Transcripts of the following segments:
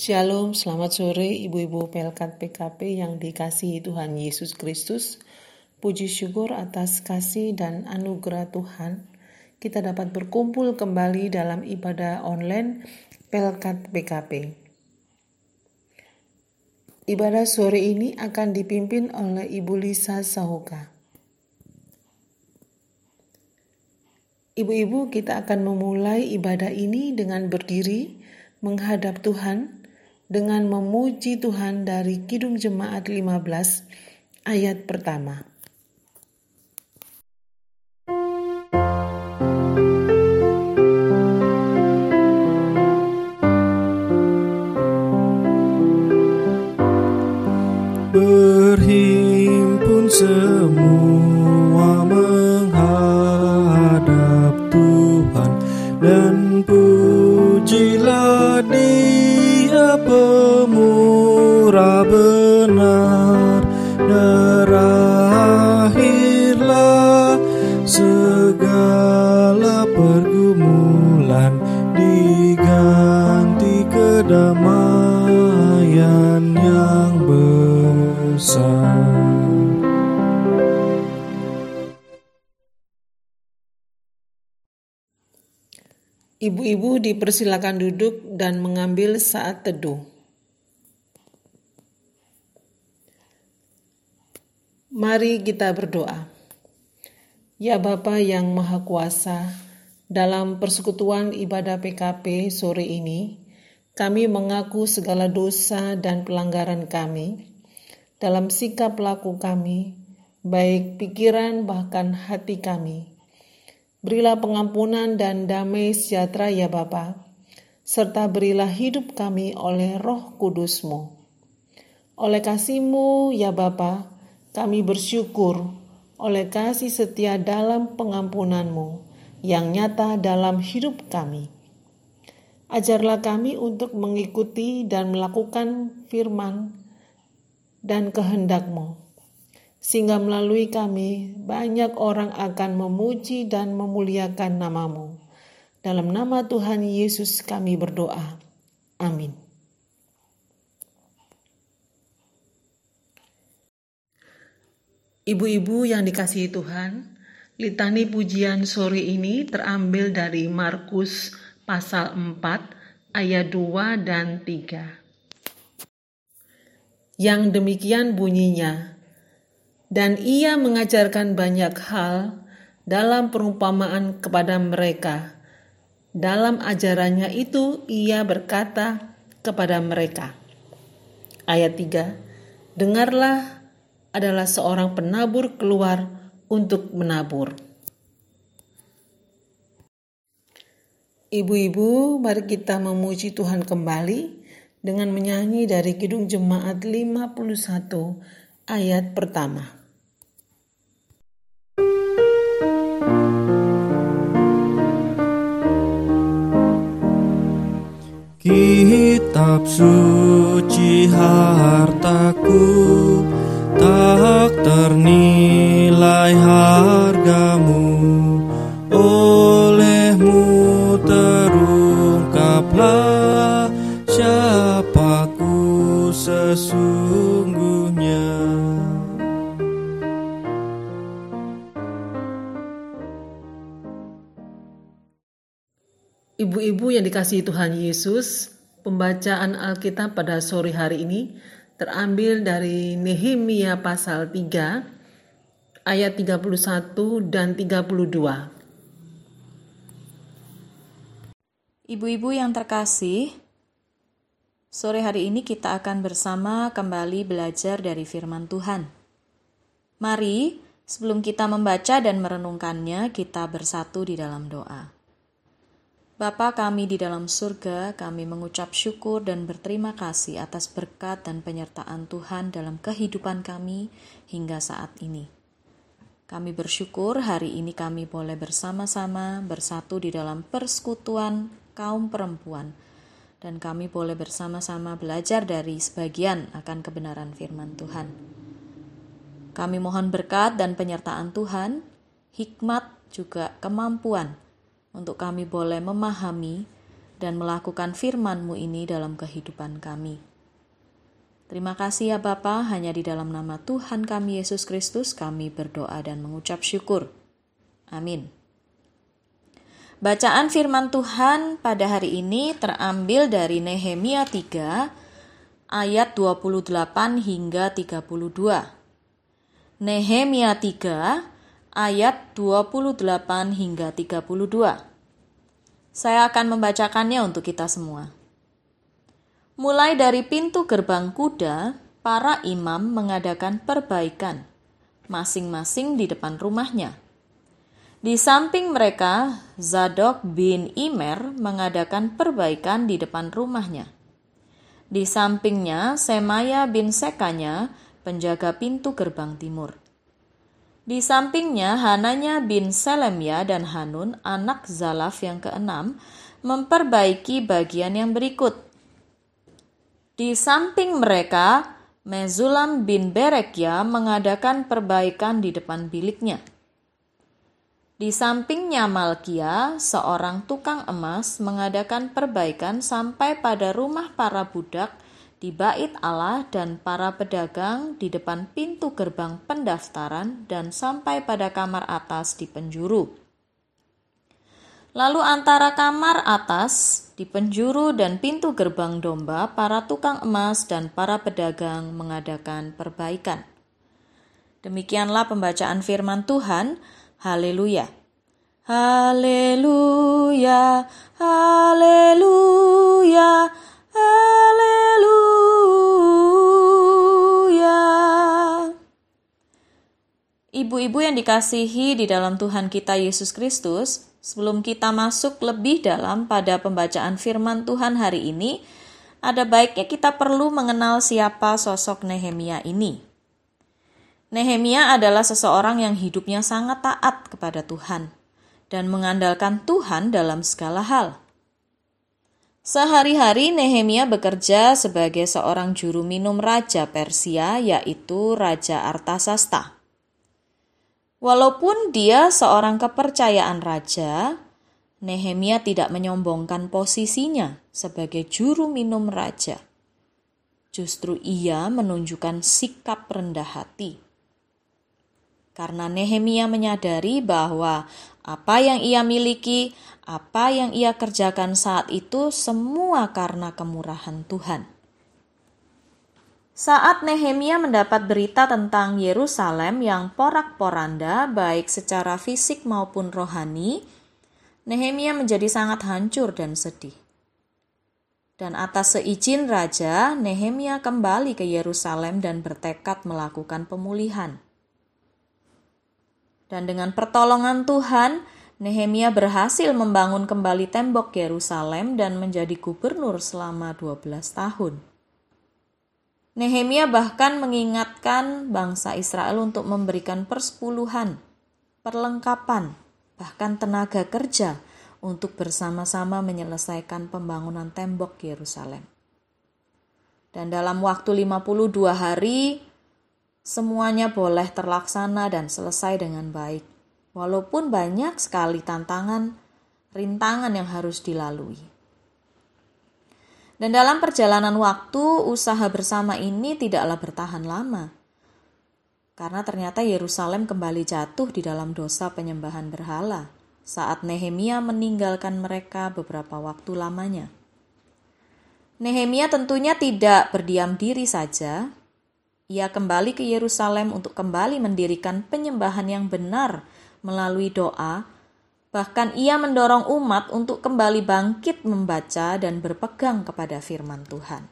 Shalom, selamat sore ibu-ibu pelkat PKP yang dikasihi Tuhan Yesus Kristus. Puji syukur atas kasih dan anugerah Tuhan. Kita dapat berkumpul kembali dalam ibadah online pelkat PKP. Ibadah sore ini akan dipimpin oleh Ibu Lisa Sahoka. Ibu-ibu, kita akan memulai ibadah ini dengan berdiri menghadap Tuhan dengan memuji Tuhan dari Kidung Jemaat 15 ayat pertama. Berakhirlah segala pergumulan Diganti kedamaian yang besar Ibu-ibu dipersilakan duduk dan mengambil saat teduh. Mari kita berdoa. Ya Bapa yang Maha Kuasa, dalam persekutuan ibadah PKP sore ini, kami mengaku segala dosa dan pelanggaran kami dalam sikap laku kami, baik pikiran bahkan hati kami Berilah pengampunan dan damai sejahtera ya Bapa, serta berilah hidup kami oleh roh kudusmu. Oleh kasihmu ya Bapa, kami bersyukur oleh kasih setia dalam pengampunanmu yang nyata dalam hidup kami. Ajarlah kami untuk mengikuti dan melakukan firman dan kehendakmu sehingga melalui kami banyak orang akan memuji dan memuliakan namamu. Dalam nama Tuhan Yesus kami berdoa. Amin. Ibu-ibu yang dikasihi Tuhan, litani pujian sore ini terambil dari Markus pasal 4 ayat 2 dan 3. Yang demikian bunyinya, dan ia mengajarkan banyak hal dalam perumpamaan kepada mereka. Dalam ajarannya itu ia berkata kepada mereka. Ayat 3. Dengarlah adalah seorang penabur keluar untuk menabur. Ibu-ibu, mari kita memuji Tuhan kembali dengan menyanyi dari Kidung Jemaat 51 ayat pertama. Kitab suci hartaku tak ternilai hargamu. Olehmu terungkaplah siapaku sesungguhnya. Ibu-ibu yang dikasihi Tuhan Yesus, pembacaan Alkitab pada sore hari ini terambil dari Nehemia pasal 3 ayat 31 dan 32. Ibu-ibu yang terkasih, sore hari ini kita akan bersama kembali belajar dari firman Tuhan. Mari, sebelum kita membaca dan merenungkannya, kita bersatu di dalam doa. Bapa kami di dalam surga, kami mengucap syukur dan berterima kasih atas berkat dan penyertaan Tuhan dalam kehidupan kami hingga saat ini. Kami bersyukur hari ini kami boleh bersama-sama bersatu di dalam persekutuan kaum perempuan, dan kami boleh bersama-sama belajar dari sebagian akan kebenaran firman Tuhan. Kami mohon berkat dan penyertaan Tuhan, hikmat juga kemampuan untuk kami boleh memahami dan melakukan firman-Mu ini dalam kehidupan kami. Terima kasih ya Bapa, hanya di dalam nama Tuhan kami Yesus Kristus kami berdoa dan mengucap syukur. Amin. Bacaan firman Tuhan pada hari ini terambil dari Nehemia 3 ayat 28 hingga 32. Nehemia 3 ayat 28 hingga 32. Saya akan membacakannya untuk kita semua. Mulai dari pintu gerbang kuda, para imam mengadakan perbaikan masing-masing di depan rumahnya di samping mereka, Zadok bin Imer mengadakan perbaikan di depan rumahnya. Di sampingnya, Semaya bin Sekanya, penjaga pintu gerbang timur. Di sampingnya, Hananya bin Selemya dan Hanun, anak Zalaf yang keenam, memperbaiki bagian yang berikut. Di samping mereka, Mezulam bin Berekya mengadakan perbaikan di depan biliknya. Di sampingnya Malkia, seorang tukang emas mengadakan perbaikan sampai pada rumah para budak di bait Allah dan para pedagang di depan pintu gerbang pendaftaran dan sampai pada kamar atas di penjuru. Lalu antara kamar atas di penjuru dan pintu gerbang domba, para tukang emas dan para pedagang mengadakan perbaikan. Demikianlah pembacaan firman Tuhan. Haleluya. Haleluya. Haleluya. Haleluya. Ibu-ibu yang dikasihi di dalam Tuhan kita Yesus Kristus, sebelum kita masuk lebih dalam pada pembacaan firman Tuhan hari ini, ada baiknya kita perlu mengenal siapa sosok Nehemia ini. Nehemia adalah seseorang yang hidupnya sangat taat kepada Tuhan dan mengandalkan Tuhan dalam segala hal. Sehari-hari Nehemia bekerja sebagai seorang juru minum raja Persia, yaitu Raja Artasasta. Walaupun dia seorang kepercayaan raja, Nehemia tidak menyombongkan posisinya sebagai juru minum raja. Justru ia menunjukkan sikap rendah hati karena Nehemia menyadari bahwa apa yang ia miliki, apa yang ia kerjakan saat itu, semua karena kemurahan Tuhan. Saat Nehemia mendapat berita tentang Yerusalem yang porak-poranda, baik secara fisik maupun rohani, Nehemia menjadi sangat hancur dan sedih. Dan atas seizin raja, Nehemia kembali ke Yerusalem dan bertekad melakukan pemulihan. Dan dengan pertolongan Tuhan, Nehemia berhasil membangun kembali tembok Yerusalem dan menjadi gubernur selama 12 tahun. Nehemia bahkan mengingatkan bangsa Israel untuk memberikan persepuluhan, perlengkapan, bahkan tenaga kerja untuk bersama-sama menyelesaikan pembangunan tembok Yerusalem. Dan dalam waktu 52 hari, semuanya boleh terlaksana dan selesai dengan baik, walaupun banyak sekali tantangan, rintangan yang harus dilalui. Dan dalam perjalanan waktu, usaha bersama ini tidaklah bertahan lama. Karena ternyata Yerusalem kembali jatuh di dalam dosa penyembahan berhala saat Nehemia meninggalkan mereka beberapa waktu lamanya. Nehemia tentunya tidak berdiam diri saja, ia kembali ke Yerusalem untuk kembali mendirikan penyembahan yang benar melalui doa. Bahkan ia mendorong umat untuk kembali bangkit membaca dan berpegang kepada firman Tuhan.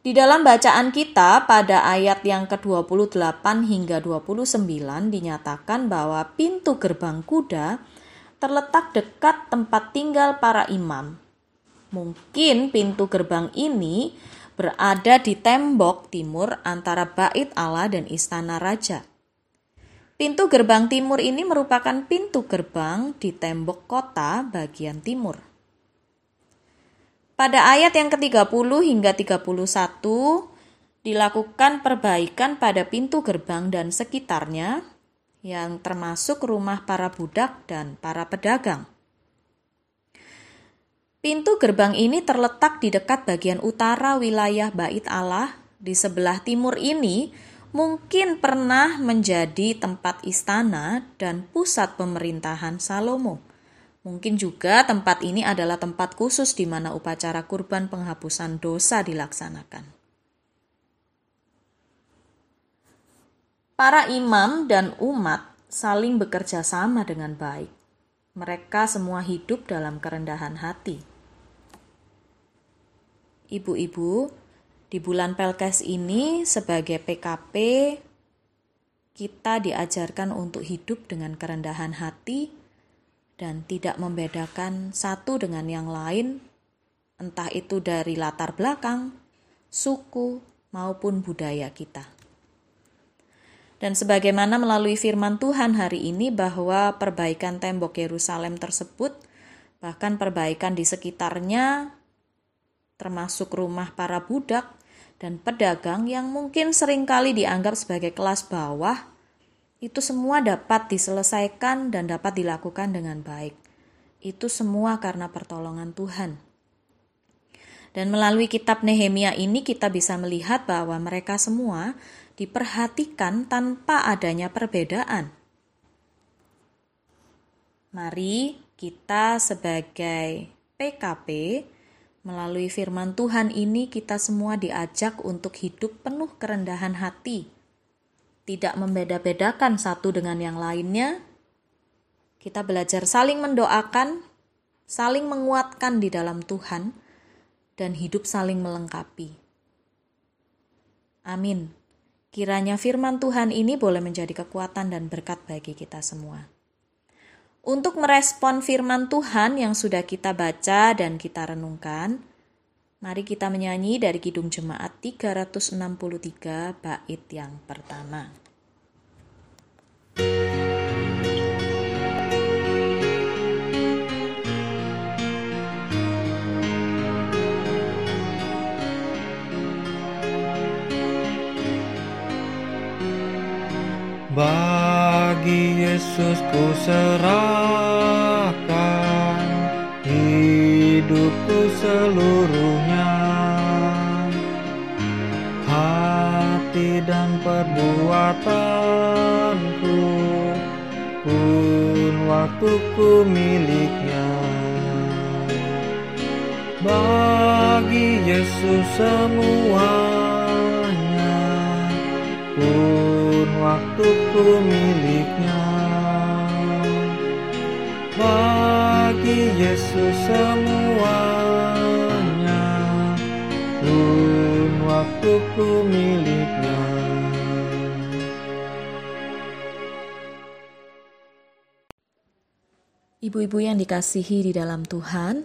Di dalam bacaan kita pada ayat yang ke-28 hingga 29 dinyatakan bahwa pintu gerbang kuda terletak dekat tempat tinggal para imam. Mungkin pintu gerbang ini berada di tembok timur antara bait Allah dan istana raja. Pintu gerbang timur ini merupakan pintu gerbang di tembok kota bagian timur. Pada ayat yang ke-30 hingga 31 dilakukan perbaikan pada pintu gerbang dan sekitarnya yang termasuk rumah para budak dan para pedagang. Pintu gerbang ini terletak di dekat bagian utara wilayah Bait Allah. Di sebelah timur ini mungkin pernah menjadi tempat istana dan pusat pemerintahan Salomo. Mungkin juga tempat ini adalah tempat khusus di mana upacara kurban penghapusan dosa dilaksanakan. Para imam dan umat saling bekerja sama dengan baik. Mereka semua hidup dalam kerendahan hati. Ibu-ibu, di bulan Pelkes ini sebagai PKP kita diajarkan untuk hidup dengan kerendahan hati dan tidak membedakan satu dengan yang lain, entah itu dari latar belakang, suku, maupun budaya kita. Dan sebagaimana melalui firman Tuhan hari ini bahwa perbaikan tembok Yerusalem tersebut, bahkan perbaikan di sekitarnya, termasuk rumah para budak dan pedagang yang mungkin sering kali dianggap sebagai kelas bawah, itu semua dapat diselesaikan dan dapat dilakukan dengan baik. Itu semua karena pertolongan Tuhan. Dan melalui kitab Nehemia ini kita bisa melihat bahwa mereka semua diperhatikan tanpa adanya perbedaan. Mari kita sebagai PKP melalui firman Tuhan ini kita semua diajak untuk hidup penuh kerendahan hati. Tidak membeda-bedakan satu dengan yang lainnya. Kita belajar saling mendoakan, saling menguatkan di dalam Tuhan, dan hidup saling melengkapi. Amin. Kiranya firman Tuhan ini boleh menjadi kekuatan dan berkat bagi kita semua. Untuk merespon firman Tuhan yang sudah kita baca dan kita renungkan, mari kita menyanyi dari Kidung Jemaat 363 bait yang pertama. Bagi Yesus ku serahkan hidupku seluruhnya. Hati dan perbuatanku pun waktuku miliknya. Bagi Yesus semuanya pun waktuku miliknya Bagi Yesus semuanya Pun waktuku miliknya Ibu-ibu yang dikasihi di dalam Tuhan,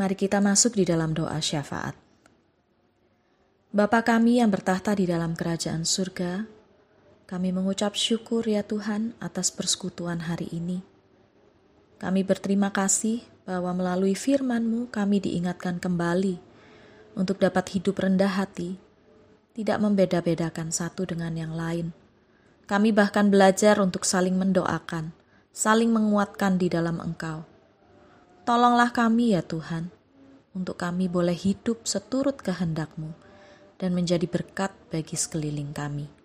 mari kita masuk di dalam doa syafaat. Bapa kami yang bertahta di dalam kerajaan surga, kami mengucap syukur ya Tuhan atas persekutuan hari ini. Kami berterima kasih bahwa melalui firman-Mu kami diingatkan kembali untuk dapat hidup rendah hati, tidak membeda-bedakan satu dengan yang lain. Kami bahkan belajar untuk saling mendoakan, saling menguatkan di dalam Engkau. Tolonglah kami ya Tuhan, untuk kami boleh hidup seturut kehendak-Mu dan menjadi berkat bagi sekeliling kami.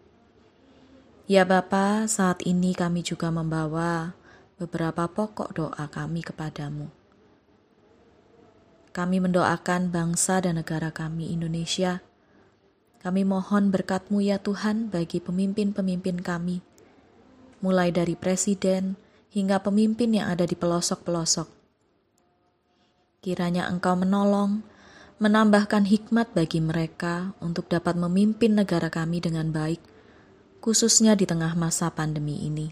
Ya Bapa, saat ini kami juga membawa beberapa pokok doa kami kepadamu. Kami mendoakan bangsa dan negara kami Indonesia. Kami mohon berkatmu ya Tuhan bagi pemimpin-pemimpin kami, mulai dari presiden hingga pemimpin yang ada di pelosok-pelosok. Kiranya Engkau menolong, menambahkan hikmat bagi mereka untuk dapat memimpin negara kami dengan baik, khususnya di tengah masa pandemi ini.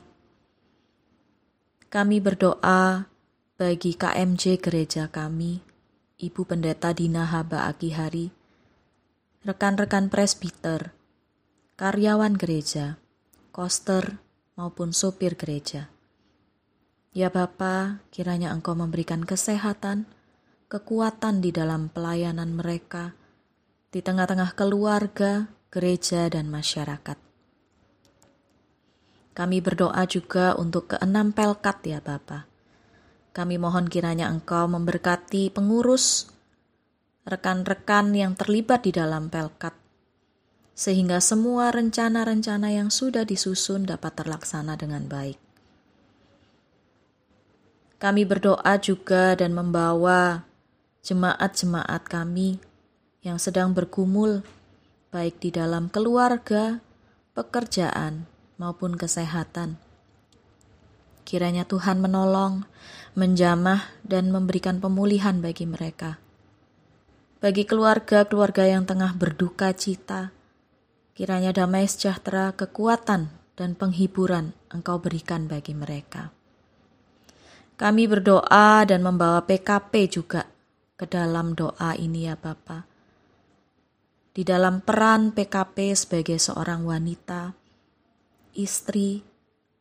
Kami berdoa bagi KMJ gereja kami, Ibu Pendeta Dina Haba Akihari, rekan-rekan presbiter, karyawan gereja, koster, maupun sopir gereja. Ya Bapa, kiranya Engkau memberikan kesehatan, kekuatan di dalam pelayanan mereka, di tengah-tengah keluarga, gereja, dan masyarakat. Kami berdoa juga untuk keenam pelkat ya Bapa. Kami mohon kiranya Engkau memberkati pengurus, rekan-rekan yang terlibat di dalam Pelkat, sehingga semua rencana-rencana yang sudah disusun dapat terlaksana dengan baik. Kami berdoa juga dan membawa jemaat-jemaat kami yang sedang bergumul, baik di dalam keluarga, pekerjaan, maupun kesehatan. Kiranya Tuhan menolong, menjamah, dan memberikan pemulihan bagi mereka. Bagi keluarga-keluarga yang tengah berduka cita, kiranya damai sejahtera, kekuatan, dan penghiburan Engkau berikan bagi mereka. Kami berdoa dan membawa PKP juga ke dalam doa ini ya Bapa. Di dalam peran PKP sebagai seorang wanita, istri,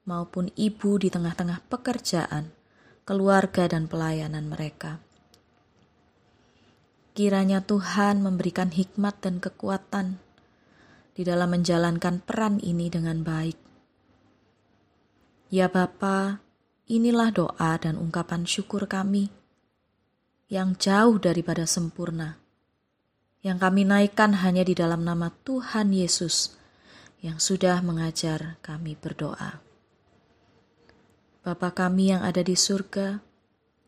maupun ibu di tengah-tengah pekerjaan, keluarga, dan pelayanan mereka. Kiranya Tuhan memberikan hikmat dan kekuatan di dalam menjalankan peran ini dengan baik. Ya Bapa, inilah doa dan ungkapan syukur kami yang jauh daripada sempurna, yang kami naikkan hanya di dalam nama Tuhan Yesus yang sudah mengajar kami berdoa. Bapa kami yang ada di surga,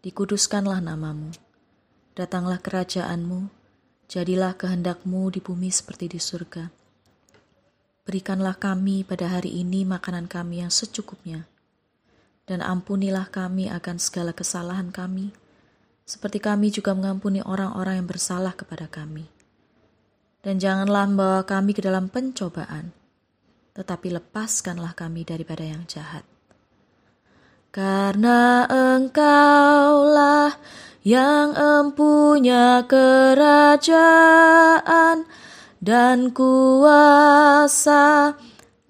dikuduskanlah namamu. Datanglah kerajaanmu, jadilah kehendakmu di bumi seperti di surga. Berikanlah kami pada hari ini makanan kami yang secukupnya, dan ampunilah kami akan segala kesalahan kami, seperti kami juga mengampuni orang-orang yang bersalah kepada kami. Dan janganlah membawa kami ke dalam pencobaan, tetapi lepaskanlah kami daripada yang jahat. Karena engkaulah yang empunya kerajaan dan kuasa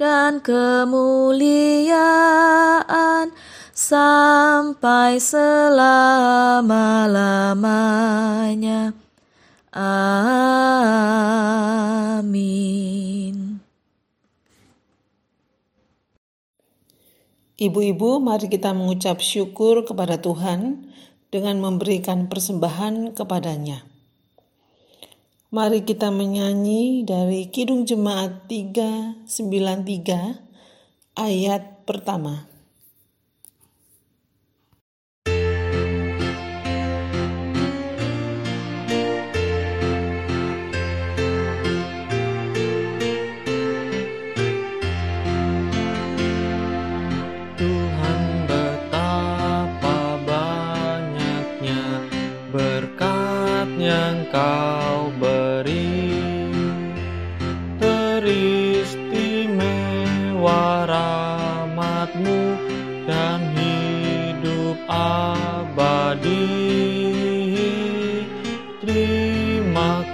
dan kemuliaan sampai selama-lamanya. Amin. Ibu-ibu, mari kita mengucap syukur kepada Tuhan dengan memberikan persembahan kepadanya. Mari kita menyanyi dari Kidung Jemaat 393 ayat pertama.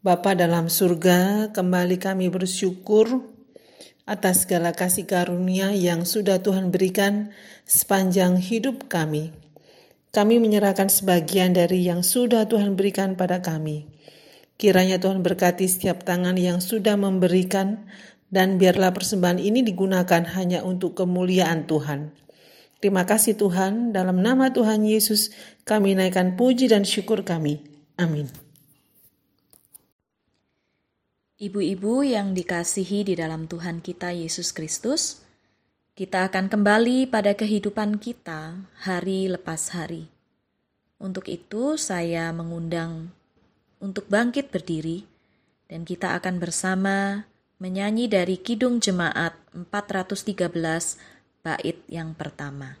Bapa dalam surga, kembali kami bersyukur atas segala kasih karunia yang sudah Tuhan berikan sepanjang hidup kami. Kami menyerahkan sebagian dari yang sudah Tuhan berikan pada kami. Kiranya Tuhan berkati setiap tangan yang sudah memberikan dan biarlah persembahan ini digunakan hanya untuk kemuliaan Tuhan. Terima kasih Tuhan, dalam nama Tuhan Yesus kami naikkan puji dan syukur kami. Amin. Ibu-ibu yang dikasihi di dalam Tuhan kita Yesus Kristus, kita akan kembali pada kehidupan kita hari lepas hari. Untuk itu saya mengundang untuk bangkit berdiri dan kita akan bersama menyanyi dari Kidung Jemaat 413 bait yang pertama.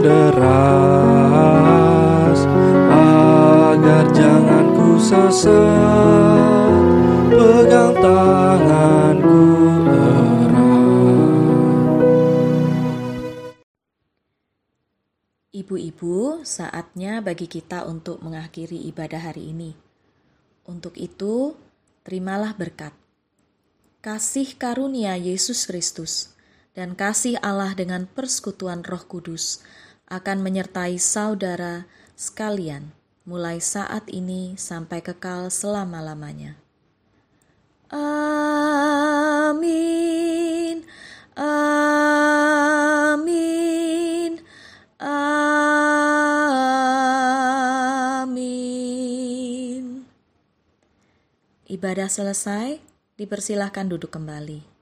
Menderas agar jangan ku sesat pegang tanganku Ibu-ibu, saatnya bagi kita untuk mengakhiri ibadah hari ini. Untuk itu, terimalah berkat. Kasih karunia Yesus Kristus dan kasih Allah dengan persekutuan Roh Kudus akan menyertai saudara sekalian mulai saat ini sampai kekal selama-lamanya. Amin. Amin. Amin. Ibadah selesai, dipersilahkan duduk kembali.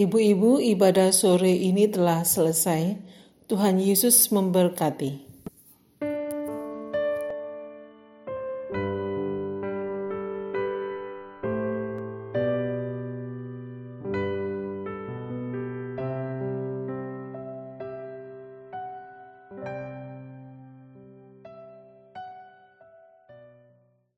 Ibu-ibu, ibadah sore ini telah selesai. Tuhan Yesus memberkati.